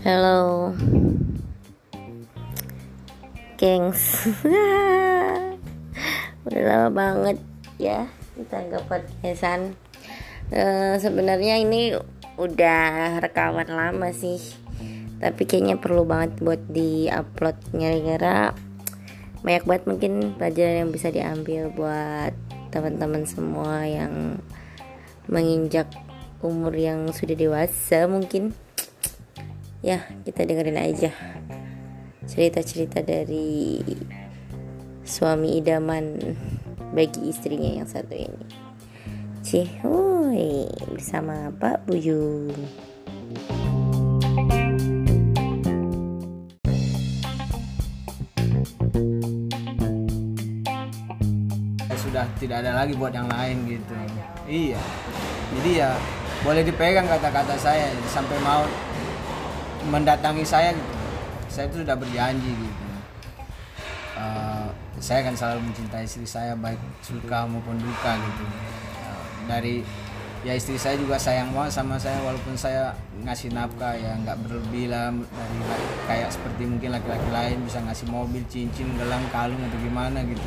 Halo. Gengs. Udah lama banget ya Kita nggak podcastan. Uh, Sebenarnya ini udah rekaman lama sih. Tapi kayaknya perlu banget buat di upload Gara-gara banyak banget mungkin pelajaran yang bisa diambil buat teman-teman semua yang menginjak umur yang sudah dewasa mungkin. Ya kita dengerin aja cerita-cerita dari suami idaman bagi istrinya yang satu ini. Cihoy bersama Pak Buyung tidak ada lagi buat yang lain gitu. Iya. Jadi ya boleh dipegang kata-kata saya sampai mau mendatangi saya gitu. Saya itu sudah berjanji gitu. Uh, saya akan selalu mencintai istri saya baik suka maupun duka gitu. Uh, dari ya istri saya juga sayang banget sama saya walaupun saya ngasih nafkah ya nggak berlebih lah dari kayak seperti mungkin laki-laki lain bisa ngasih mobil cincin gelang kalung atau gimana gitu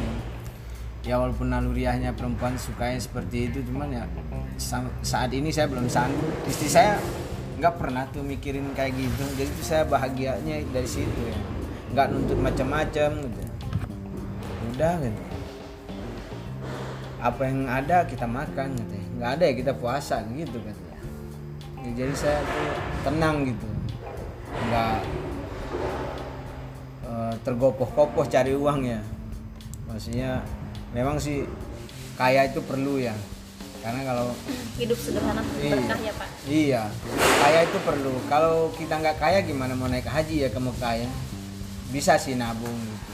ya walaupun naluriahnya perempuan sukanya seperti itu cuman ya saat ini saya belum sanggup. Istri saya nggak pernah tuh mikirin kayak gitu. Jadi tuh saya bahagianya dari situ ya. Nggak nuntut macam-macam gitu. Udah gitu. Apa yang ada kita makan gitu ya. nggak ada ya kita puasa gitu kan ya, jadi saya tuh tenang gitu. Nggak uh, tergopoh-gopoh cari uang ya. Maksudnya memang sih kaya itu perlu ya. Karena kalau hidup sederhana iya, berkah ya pak. Iya. Kaya itu perlu. Kalau kita nggak kaya gimana mau naik haji ya ke Mekah ya? Bisa sih nabung. Gitu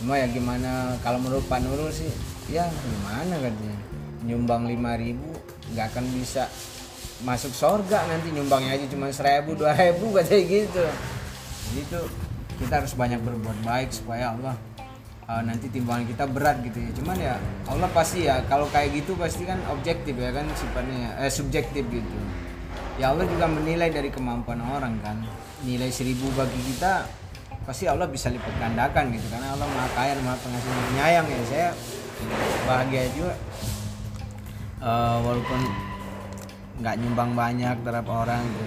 cuma ya gimana kalau menurut Pak Nurul sih ya gimana katanya nyumbang 5000 nggak akan bisa masuk sorga nanti nyumbangnya aja cuma seribu dua ribu katanya gitu. Gitu. Kita harus banyak berbuat baik supaya Allah uh, nanti timbangan kita berat gitu ya. Cuman ya Allah pasti ya kalau kayak gitu pasti kan objektif ya kan sifatnya eh subjektif gitu. Ya Allah juga menilai dari kemampuan orang kan. Nilai seribu bagi kita pasti Allah bisa lipat gandakan gitu. Karena Allah maha kaya maha pengasih penyayang ya. Saya bahagia juga. Uh, walaupun nggak nyumbang banyak terhadap orang gitu.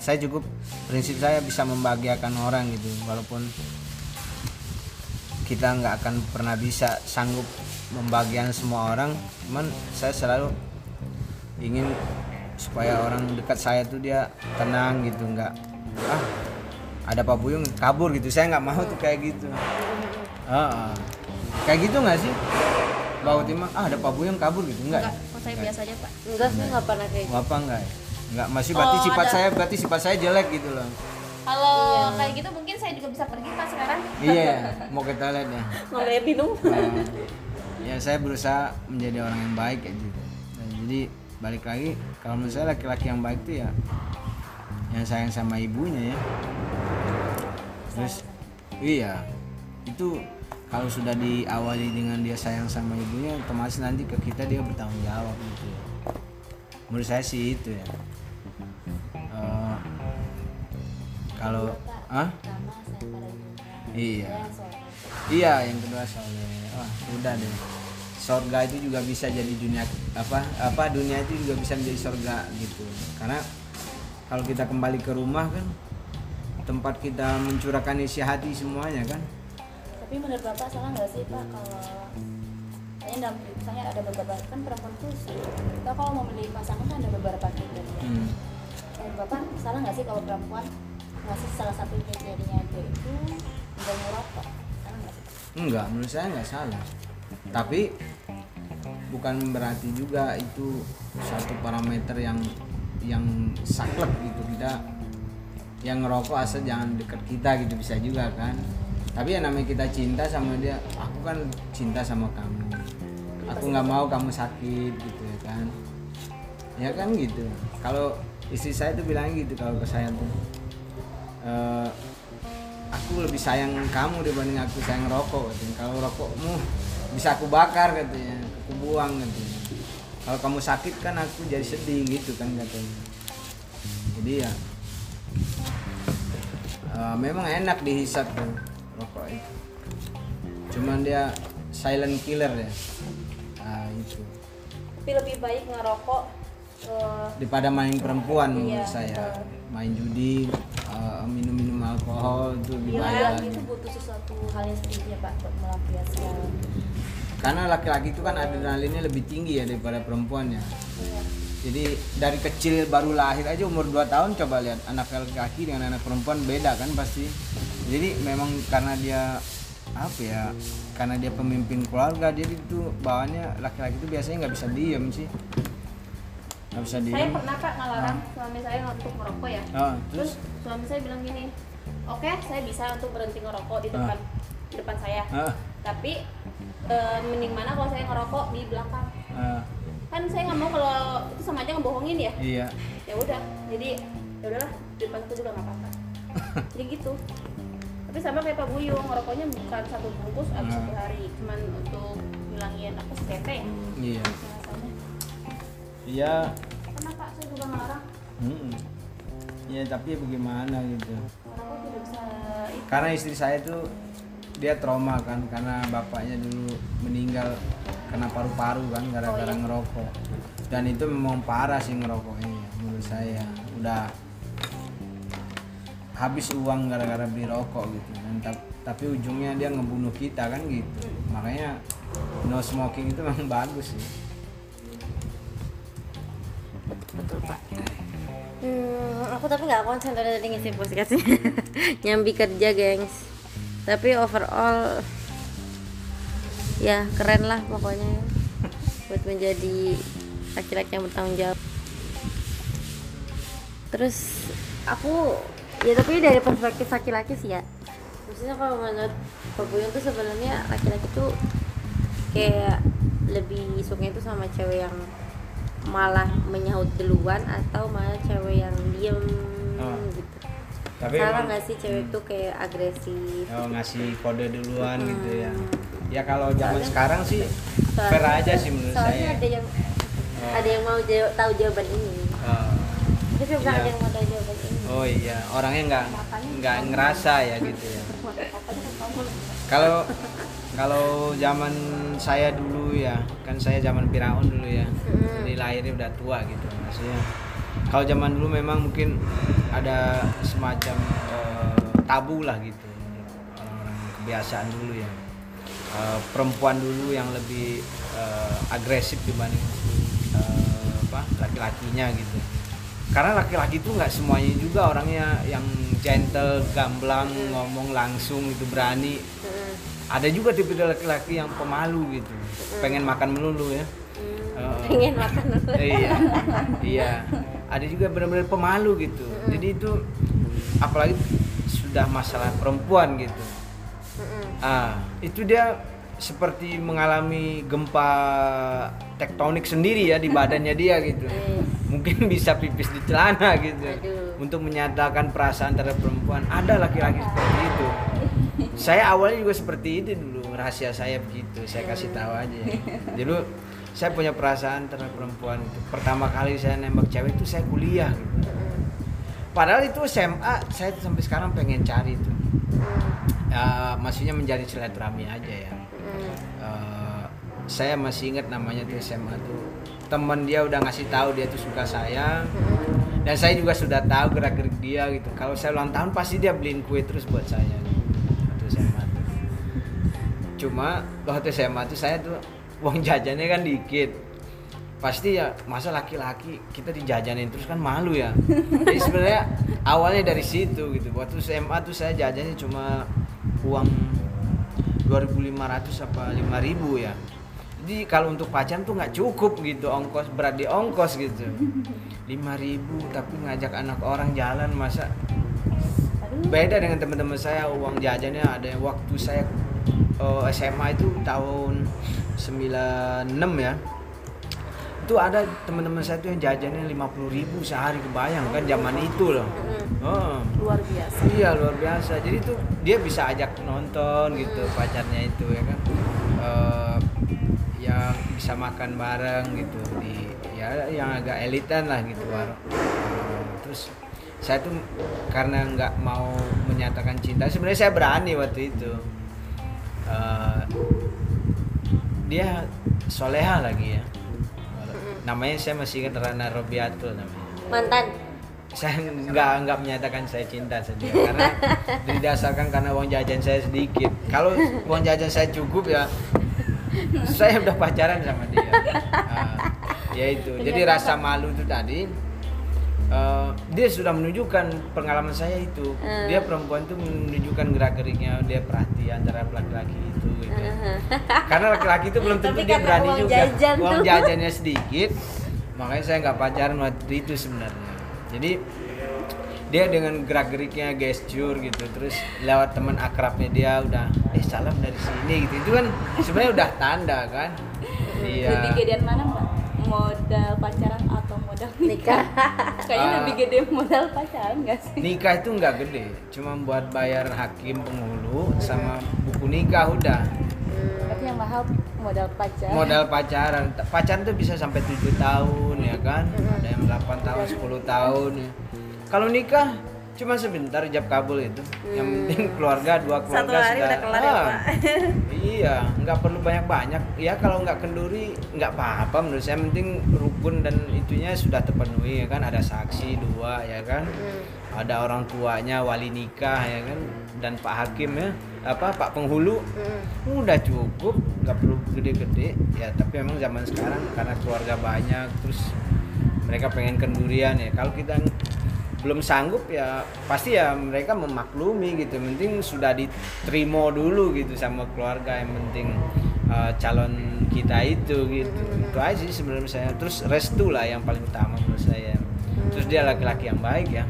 Saya cukup prinsip saya bisa membahagiakan orang gitu. Walaupun kita nggak akan pernah bisa sanggup membagian semua orang. Cuman saya selalu ingin supaya orang dekat saya tuh dia tenang gitu nggak ah ada Pak Buyung kabur gitu. Saya nggak mau tuh kayak gitu. Ah, ah. kayak gitu nggak sih? Mbak Utima ah ada Pak Buyung kabur gitu. Enggak enggak kok saya biasa aja pak. Enggak sih nggak pernah kayak gitu apa enggak ya? enggak masih berarti Oh, sifat ada. saya berarti sifat saya jelek gitu loh kalau kayak gitu mungkin saya juga bisa pergi pak sekarang. Iya mau kita lihat ya. Mau lihat minum. Nah, ya saya berusaha menjadi orang yang baik kayak gitu. Nah, jadi balik lagi kalau menurut saya laki-laki yang baik tuh ya yang sayang sama ibunya ya. Terus iya itu kalau sudah diawali dengan dia sayang sama ibunya otomatis nanti ke kita dia bertanggung jawab gitu ya. Menurut saya sih itu ya kalau ah iya Iya, yang kedua soleh. Wah, udah deh. Sorga itu juga bisa jadi dunia apa apa dunia itu juga bisa menjadi sorga gitu. Karena kalau kita kembali ke rumah kan tempat kita mencurahkan isi hati semuanya kan. tapi menurut bapak salah nggak sih pak kalau dalam misalnya ada beberapa kan perempuan tuh kita kalau mau memilih pasangan kan ada beberapa kriteria Hmm. menurut bapak salah nggak sih kalau perempuan ngasih salah satu kriterianya dia itu merokok. Nggak Pak? Enggak, menurut saya nggak salah. Tapi bukan berarti juga itu satu parameter yang yang saklek gitu. Kita yang ngerokok asal jangan deket kita gitu bisa juga kan. Tapi ya namanya kita cinta sama dia aku kan cinta sama kamu. Aku nggak mau kamu sakit gitu ya kan. Ya kan gitu. Kalau istri saya tuh bilangnya gitu kalau ke saya tuh "Eh, aku lebih sayang kamu dibanding aku sayang rokok katanya. kalau rokokmu bisa aku bakar katanya. Aku buang katanya. Kalau kamu sakit kan aku jadi sedih gitu kan katanya. Jadi ya eh, memang enak dihisap tuh rokok itu. Cuman dia silent killer ya. Nah, itu. Tapi lebih baik ngerokok eh, daripada main perempuan menurut Iya, saya. betul. Main judi eh, minum-minum alkohol itu bahaya lagi. itu butuh sesuatu hal yang sedikit ya Pak buat melampiaskan. karena laki-laki itu kan adrenalinnya lebih tinggi ya daripada perempuannya Iya. jadi dari kecil baru lahir aja umur 2 tahun coba lihat anak laki-laki dengan anak perempuan beda kan pasti jadi memang karena dia apa ya karena dia pemimpin keluarga jadi itu bawaannya laki-laki itu biasanya nggak bisa diem sih nggak bisa Saya pernah Pak ngelarang suami saya untuk merokok ya. Ah, Terus suami saya bilang gini, oke saya bisa untuk berhenti ngerokok di depan di depan saya. ah, Tapi eh, mending mana kalau saya ngerokok di belakang? ah, Kan saya nggak mau kalau itu sama aja ngebohongin ya. iya Ya udah, jadi ya udahlah di depan itu juga nggak apa-apa. jadi gitu. Tapi sama kayak Pak Buyung, ngerokoknya bukan satu bungkus atau Ah. satu hari, cuman untuk ngilangin apa sih ya? iya Iya. Pernah Pak? Saya juga ngelarang. Mm-mm. iya tapi bagaimana gitu? Bisa itu. karena istri saya tuh dia trauma kan karena bapaknya dulu meninggal kena paru-paru kan gara-gara Oh, iya. ngerokok. Dan itu memang parah sih ngerokoknya menurut saya. Udah habis uang gara-gara beli rokok gitu dan tap- tapi ujungnya dia ngebunuh kita kan gitu. Makanya no smoking itu memang bagus sih betul pak. Hmm, aku tapi nggak konsen tadi ngisi podcastnya nyambi kerja gengs. Tapi overall ya keren lah pokoknya buat menjadi laki-laki yang bertanggung jawab. Terus aku ya tapi dari perspektif laki-laki sih ya. Maksudnya kalau menurut Pak Buyung tuh sebenarnya laki-laki tuh kayak lebih suka itu sama cewek yang malah menyahut duluan atau malah cewek yang diem Oh. gitu tapi salah nggak sih cewek tuh kayak agresif oh, ngasih kode duluan gitu ya Hmm. ya kalau zaman Soalnya- sekarang sih Soalnya- fair aja sih menurut soalnya saya ada yang Oh. ada yang mau jawab, tahu jawaban ini Oh. tapi Iya. ada yang mau tahu jawaban ini Oh iya, orangnya nggak nggak ngerasa ya gitu ya. Kalau kalau zaman saya dulu ya, kan saya zaman Firaun dulu ya. Hmm. Jadi lahirnya udah tua gitu maksudnya. Kalau zaman dulu memang mungkin ada semacam eh, tabu lah gitu. Orang-orang kebiasaan dulu ya. Eh, perempuan dulu yang lebih eh, agresif dibanding eh, apa laki-lakinya gitu karena laki-laki itu nggak semuanya juga orangnya yang gentle, gamblang, ngomong langsung itu berani. Hmm. Ada juga tipe laki-laki yang pemalu gitu, pengen makan melulu ya. Hmm, Oh. pengen makan dulu iya, iya. Ada juga benar-benar pemalu gitu. Jadi itu apalagi sudah masalah perempuan gitu. Mm-mm. Ah, itu dia seperti mengalami gempa tektonik sendiri ya di badannya dia gitu. Mungkin bisa pipis di celana gitu. Aduh. Untuk menyatakan perasaan terhadap perempuan. Ada laki-laki seperti itu. Saya awalnya juga seperti itu dulu, rahasia saya begitu. Saya kasih tahu aja. ya. Dulu saya punya perasaan terhadap perempuan itu. Pertama kali saya nembak cewek itu saya kuliah gitu. Padahal itu SMA, saya sampai sekarang pengen cari itu. Ya, maksudnya menjadi silaturahmi aja ya. Eh, saya masih ingat namanya tuh SMA tuh teman dia udah ngasih tahu dia tuh suka saya Mm. dan saya juga sudah tahu gerak gerik dia gitu kalau saya ulang tahun pasti dia beliin kue terus buat saya cuma waktu SMA tuh saya tuh uang jajannya kan dikit. Pasti ya masa laki-laki kita dijajanin terus kan malu ya. Jadi sebenarnya awalnya dari situ gitu. Waktu SMA tuh saya jajannya cuma uang 2.500 apa 5.000 ya. Jadi kalau untuk pacaran tuh nggak cukup gitu ongkos berat di ongkos gitu. 5.000 tapi ngajak anak orang jalan masa? Beda dengan teman-teman saya uang jajannya ada waktu saya eh, SMA itu tahun 96 ya. Itu ada teman-teman saya tuh yang jajannya 50.000 ribu sehari kebayang kan zaman itu loh. Oh. luar biasa. Iya luar biasa. Jadi tuh dia bisa ajak nonton gitu pacarnya itu ya kan. Ya eh, bisa makan bareng gitu di ya yang agak elitan lah gitu warung Eh, terus saya tuh karena nggak mau menyatakan cinta sebenarnya saya berani waktu itu Eh, dia soleha lagi ya. Namanya saya masih ingat Rana Robiatul namanya. Mantan? Saya nggak nggak menyatakan saya cinta saja karena didasarkan karena uang jajan saya sedikit. Kalau uang jajan saya cukup ya saya udah pacaran sama dia. Nah, ya itu. Jadi rasa malu itu tadi eh, dia sudah menunjukkan pengalaman saya itu. Hmm. dia perempuan itu menunjukkan gerak geriknya dia perhatian terhadap laki-laki itu gitu. Karena laki-laki itu belum tentu Tapi dia berani uang juga. jajan uang tuh. jajannya sedikit makanya saya nggak pacaran waktu itu sebenarnya. Jadi dia dengan gerak geriknya gesture gitu terus lewat teman akrabnya dia udah eh salam dari sini gitu. Itu kan sebenarnya udah tanda kan? Iya. Lebih gedean mana mbak? Modal pacaran modal nikah. Kayaknya Ah. lebih gede modal pacaran gak sih? Nikah itu nggak gede cuma buat bayar hakim penghulu sama buku nikah udah. Tapi yang mahal modal pacaran. Modal pacaran. Pacaran tuh bisa sampai tujuh tahun ya kan? Ada yang 8 tahun 10 tahun ya. Kalau nikah cuma sebentar jab kabul itu. Yang penting keluarga dua keluarga Satu hari sudah udah kelar ya, Ah, Pak? iya nggak perlu banyak banyak ya kalau nggak kenduri nggak apa-apa menurut saya. Penting rukun dan itunya sudah terpenuhi ya kan? Ada saksi dua ya kan? Hmm. ada orang tuanya wali nikah ya kan? Dan pak hakim ya. Apa? Pak penghulu. Hmm. udah cukup nggak perlu gede-gede. Ya tapi memang zaman sekarang karena keluarga banyak terus mereka pengen kendurian ya. Kalau kita belum sanggup ya pasti ya mereka memaklumi gitu. Yang penting sudah diterima dulu gitu sama keluarga yang penting uh, calon kita itu gitu. Itu aja sih sebenarnya saya. Terus restu lah yang paling utama menurut saya. Terus dia laki-laki yang baik ya.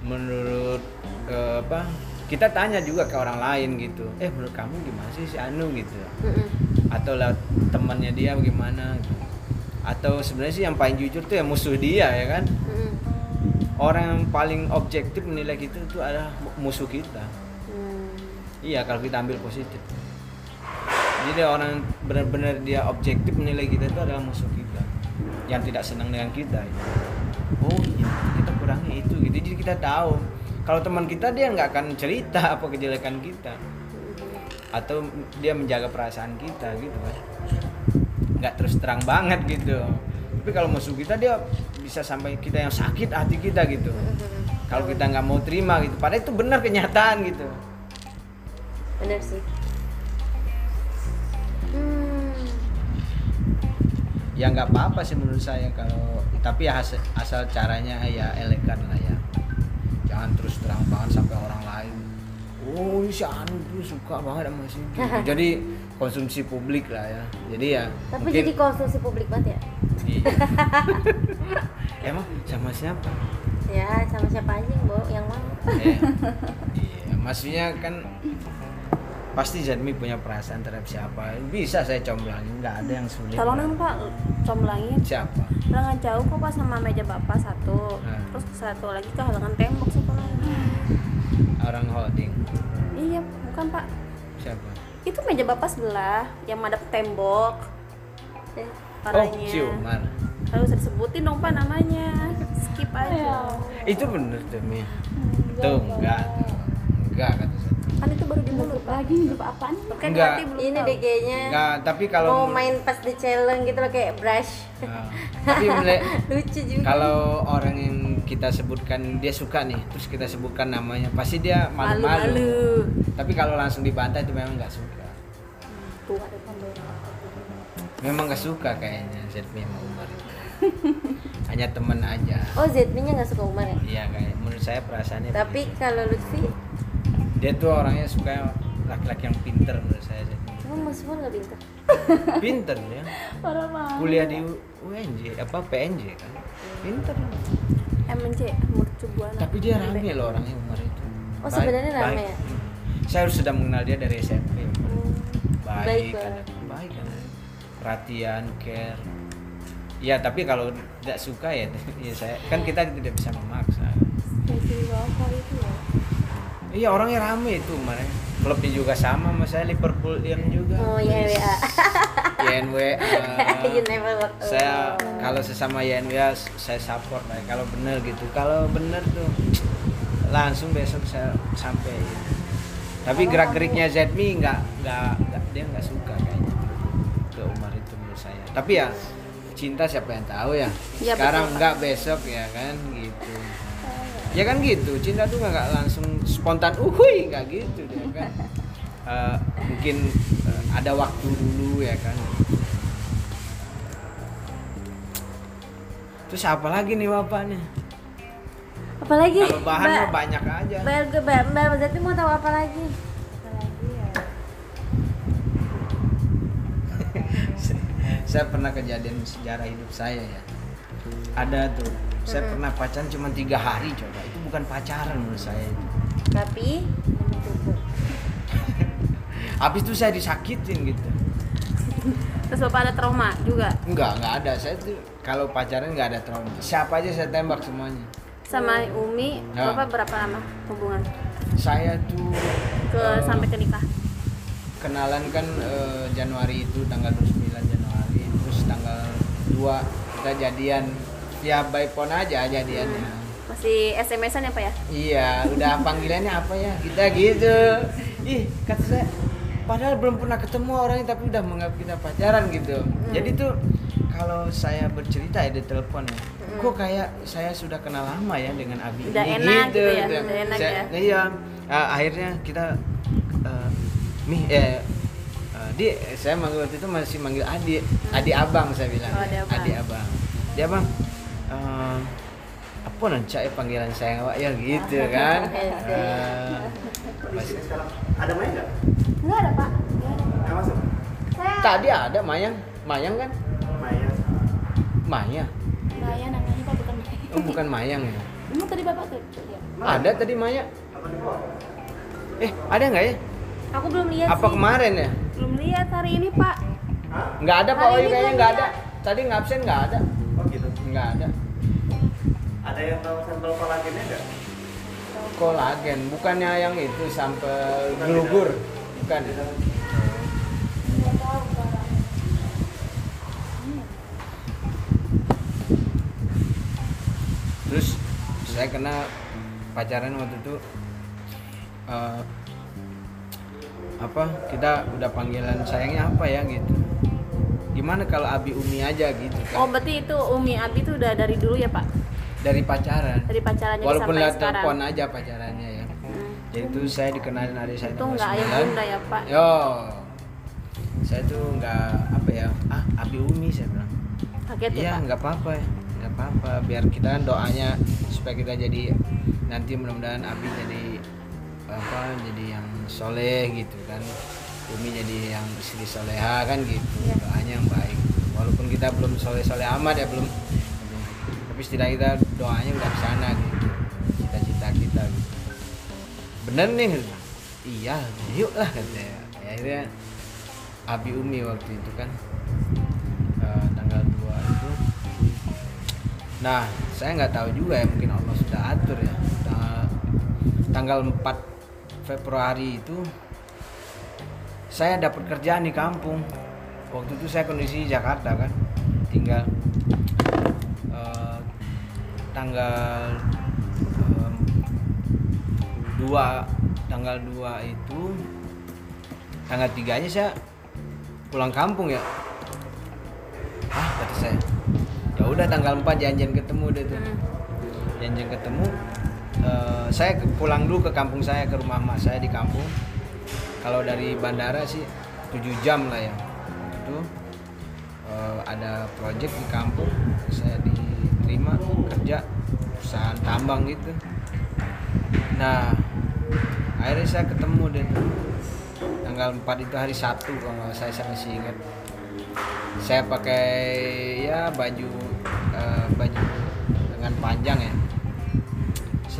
Menurut eh, apa kita tanya juga ke orang lain gitu. Eh menurut kamu gimana sih si Anu gitu. Atau lewat temannya dia bagaimana gitu. atau sebenarnya sih yang paling jujur tuh ya musuh dia ya kan. Orang yang paling objektif menilai kita itu adalah mu- musuh kita. Hmm. iya kalau kita ambil positif. Jadi orang benar-benar dia objektif menilai kita itu adalah musuh kita. Yang tidak senang dengan kita gitu. oh iya kita kurangnya itu gitu. Jadi kita tahu kalau teman kita dia nggak akan cerita apa kejelekan kita. Atau dia menjaga perasaan kita gitu kan. Nggak terus terang banget gitu tapi kalau musuh kita dia bisa sampai kita yang sakit hati kita gitu. Kalau kita nggak mau terima gitu. Padahal itu benar kenyataan gitu. Bener sih. Hmm. ya nggak apa-apa sih menurut saya kalau tapi ya asal, asal caranya ya elegan lah ya. Jangan terus terang banget sampai orang lain oh ini si Anu tuh suka banget sama si gitu. jadi konsumsi publik lah ya jadi ya tapi mungkin- jadi konsumsi publik banget ya Iya. emang sama siapa ya sama siapa aja yang mau yang mau Eh, iya maksudnya kan pasti Zedmi punya perasaan terhadap siapa bisa saya comblangin nggak ada yang sulit Tolong dong pak, comblangin. siapa nggak jauh kok pak sama meja bapak satu. Hmm. Terus satu lagi ke halangan tembok sekolahnya. orang holding Iya, bukan pak. siapa Itu meja bapak sebelah yang madep tembok. Eh, oh Parahnya. si Umar Lalu usah disebutin dong pak namanya. Skip aja. itu bener tuh Mi tuh enggak tuh enggak. Kata saya. Kan itu baru di mulut lagi hidup apaan nih? Kan Enggak. belum ini deh kayaknya enggak tapi mau kalau main pas di challenge gitu loh kayak brush. Nah, tapi mulai- lucu juga. kalau orang yang kita sebutkan dia suka nih terus kita sebutkan namanya pasti dia malu-malu. Tapi kalau langsung dibantah itu memang nggak suka. Memang nggak suka kayaknya Zedmi sama Umar. Itu hanya temen aja. Oh Zedmi nya nggak suka Umar ya? Iya kayak menurut saya perasaannya tapi begitu. kalau Lutfi? Dia tuh orangnya suka laki-laki yang pinter menurut saya Zedmi emang Mas Umar nggak pintar pinter ya. Parah kuliah di UNJ apa PNJ kan? Pinter MNC Mercu Buana. tapi dia rame loh orangnya Umar itu Oh, sebenarnya rame ya? saya harus sudah mengenal dia dari SMP. Hmm, baik Baik kan baik kan perhatian care ya tapi kalau tidak suka ya, ya saya kan kita tidak bisa memaksa itu ya. iya orangnya rame itu Umar ya. Klubnya juga sama sama saya Liverpoolian juga. Oh ya YNW you never walk saya kalau sesama YNW saya support lah kalau bener gitu kalau bener tuh langsung besok saya sampai. Tapi Kalau gerak geriknya Zmi nggak nggak dia nggak suka kayaknya. Ke Umar itu menurut saya. Tapi ya cinta siapa yang tahu ya. Ya, sekarang nggak besok ya kan gitu ya kan gitu cinta tuh nggak langsung spontan uhui nggak gitu dia kan. Eh, mungkin eh, ada waktu dulu ya kan. Terus apa lagi nih bapaknya? Apalagi kalau bahan Mbak- mah banyak aja. Mbak Mbak Mbak Zati mau tahu apa lagi? Apalagi ya saya pernah kejadian sejarah hidup saya ya ada tuh. Saya pernah pacaran cuma tiga hari coba. Itu bukan pacaran menurut saya itu. Tapi habis itu saya disakitin gitu. Terus bapak ada trauma juga? Enggak enggak ada. Saya tuh kalau pacaran enggak ada trauma. Siapa aja saya tembak semuanya. Sama Umi. Ya. Bapak berapa lama hubungan? Saya tuh ke eh, sampai ke nikah? kenalan kan eh, Januari itu tanggal 29 Januari terus tanggal 2 kita jadian ya by phone aja jadiannya Masih SMS-an ya pak ya? Iya, udah panggilannya apa ya? Kita gitu. Ih, kata saya, padahal belum pernah ketemu orangnya tapi udah menganggap kita pacaran gitu. Jadi tuh kalau saya bercerita ya di telepon ya, kok kayak saya sudah kenal lama ya dengan Abi. Udah ini, enak gitu ya, udah enak Saya- ya. Iya, Ah, akhirnya kita eh, mih eh di saya manggil waktu itu masih manggil Adi, Adi Abang saya bilang. Oh, Adi Abang. Adi Abang. Dia Bang, eh, apa nanti ya panggilan saya Pak ya gitu kan. Eh, sekarang ada main nggak? nggak ada pak nggak masuk. tadi ada Mayang, Mayang kan? Maya. Maya. Maya namanya pak bukan Maya Oh, bukan Mayang ya. Emang tadi bapak tuh ya. Ada tadi Maya. Apa di bawah? Eh, ada nggak ya? aku belum lihat Apa sih kemarin ya? Belum lihat hari ini pak. Hah? Nggak ada Pak Oyu ini kayaknya belum nggak ada. Tadi ngabsen nggak ada. Oh gitu. Nggak ada. Ada yang tahu sampel kolagennya nggak? Kolagen, bukannya yang itu sampel gelugur, bukan. nggak tahu sekarang Terus saya kena pacaran waktu itu eh, apa? Kita udah panggilan sayangnya apa ya gitu. Gimana kalau Abi Umi aja gitu Oh kan? berarti itu Umi Abi itu udah dari dulu ya pak? Dari pacaran. Dari pacarannya Walaupun lewat sekarang. telepon aja pacarannya ya. Hmm. Jadi itu saya dikenalin adik saya Itu nggak ayah 9. bunda ya pak? Yo, saya tuh nggak apa ya, ah Abi Umi saya bilang. Kaget ya nggak apa-apa ya, nggak apa-apa. Biar kita doanya supaya kita jadi nanti mudah-mudahan Abi jadi apa, jadi soleh gitu kan. Umi jadi yang istri soleha kan gitu. Iya. Doanya yang baik. Walaupun kita belum soleh-soleh amat ya belum. Tapi setidaknya kita doanya udah sana gitu. Cita-cita kita gitu. Bener nih. Iya, yuk lah katanya. Ya, akhirnya Abi Umi waktu itu kan eh, tanggal 2 itu nah saya nggak tahu juga ya mungkin Allah sudah atur ya Ta- tanggal 4 Februari itu saya dapat kerjaan di kampung. Waktu itu saya kondisi di Jakarta kan tinggal eh, tanggal em, 2 tanggal 2 itu tanggal 3 nya saya pulang kampung ya. Ah kata saya. Ya udah tanggal 4 janjian ketemu deh tuh. Hmm. janjian ketemu Eh, saya pulang dulu ke kampung saya ke rumah mak saya di kampung. Kalau dari bandara sih 7 jam lah ya. Itu eh, ada project di kampung saya diterima kerja perusahaan tambang gitu. Nah akhirnya saya ketemu deh tanggal 4 itu hari Sabtu kalau saya, saya masih ingat. Saya pakai ya baju eh, baju dengan panjang ya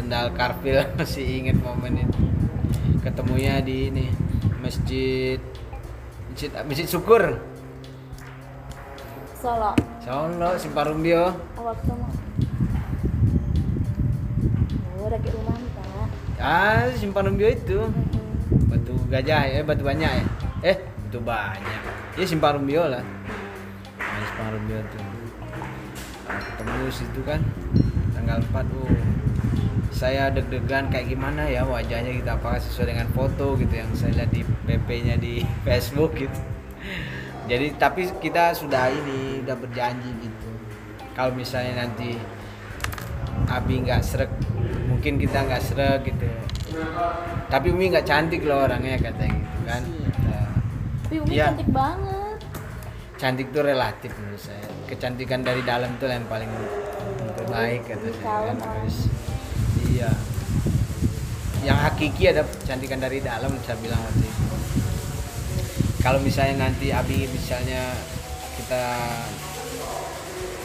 sendal karpil masih ingat momen itu ketemunya di ini masjid masjid masjid syukur. Solo. Solo Simparumbio awal ketemu oh udah ke rumah pak. Ah Simparumbio itu. Mm-mm. batu gajah ya batu banyak ya eh batu banyak. Ya simpang rumbio lah. Nah, simpang rumbio tuh Nah, ketemu situ kan tanggal 4 oh saya deg-degan kayak gimana ya wajahnya kita apakah sesuai dengan foto gitu yang saya lihat di PP-nya di Facebook gitu. Jadi tapi kita sudah ini udah berjanji gitu. Kalau misalnya nanti Abi nggak serak mungkin kita nggak serak gitu. Tapi Umi nggak cantik loh orangnya katanya gitu kan. Nah, Tapi Umi Iya. cantik banget. cantik tuh relatif menurut saya. Kecantikan dari dalam tuh yang paling terbaik kata saya kan. Terus, iya. Yang hakiki ada kecantikan dari dalam saya bilang waktu kalau misalnya nanti Abi misalnya kita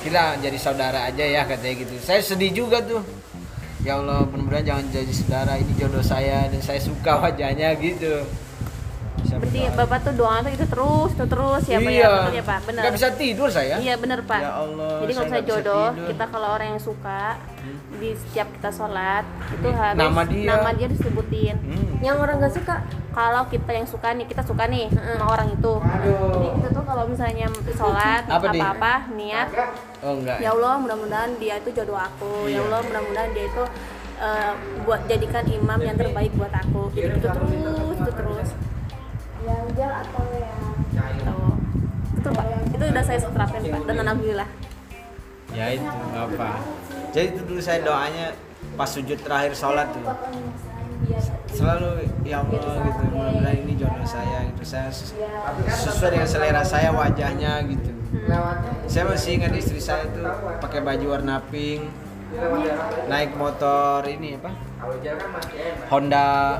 kita jadi saudara aja ya katanya gitu. Saya sedih juga tuh. Ya Allah mudah-mudahan jangan jadi saudara. Ini jodoh saya dan saya suka wajahnya gitu Berarti bapak tuh doa tuh itu terus, itu terus ya pak ya, iya. ya pak, benar. Nggak bisa tidur saya. Iya benar pak. Ya Allah, Jadi saya kalau saya nggak bisa jodoh, tidur. kita kalau orang yang suka di setiap kita sholat itu Hmm. harus Nama dia. nama dia disebutin. Hmm. yang orang gak suka Kalau kita yang suka nih, kita suka nih sama orang itu. Jadi kita tuh kalau misalnya sholat apa-apa niat, Oh enggak. ya Allah mudah-mudahan dia itu jodoh aku. Ya Iya. Allah mudah-mudahan dia itu eh, buat jadikan imam yang terbaik buat aku. Jadi itu terus, itu terus. Yang gel atau yang Tuh. Itu pak, itu udah saya terapin pak dan alhamdulillah. Ya itu nggak apa. Jadi itu dulu saya doanya pas sujud terakhir sholat tuh. Selalu ya Allah gitu. Mudah-mudahan ini jodoh saya gitu. Saya ses- sesuai dengan selera saya wajahnya gitu. Saya masih ingat istri saya tuh pakai baju warna pink, naik motor ini apa? Honda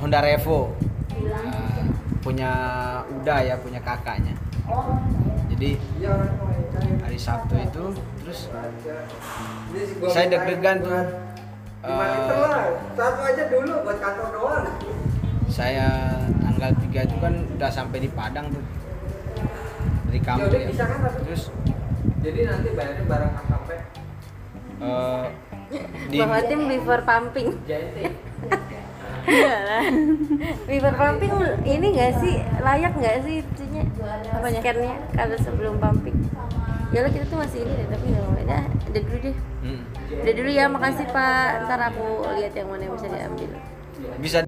Honda Revo. Punya Uda ya, punya kakaknya. Jadi hari Sabtu itu terus saya deg-degan tuh. Eh, Satu aja dulu buat kantor doang. saya tanggal 3 itu kan udah sampai di Padang tuh dari kampung ya. kan, Terus Jadi nanti bayarnya bareng AKP. eh, di bahwa tim liver pumping Jadi Iya lah. liver pumping ini gak sih? Layak nggak sih itunya Apanya? scan-nya? Kalau sebelum pumping. Ya lo kita tuh masih ini deh tapi nggak mau. Udah udah dulu deh. Hmm. udah dulu ya makasih pak. Ntar aku lihat yang mana yang bisa diambil. Bisa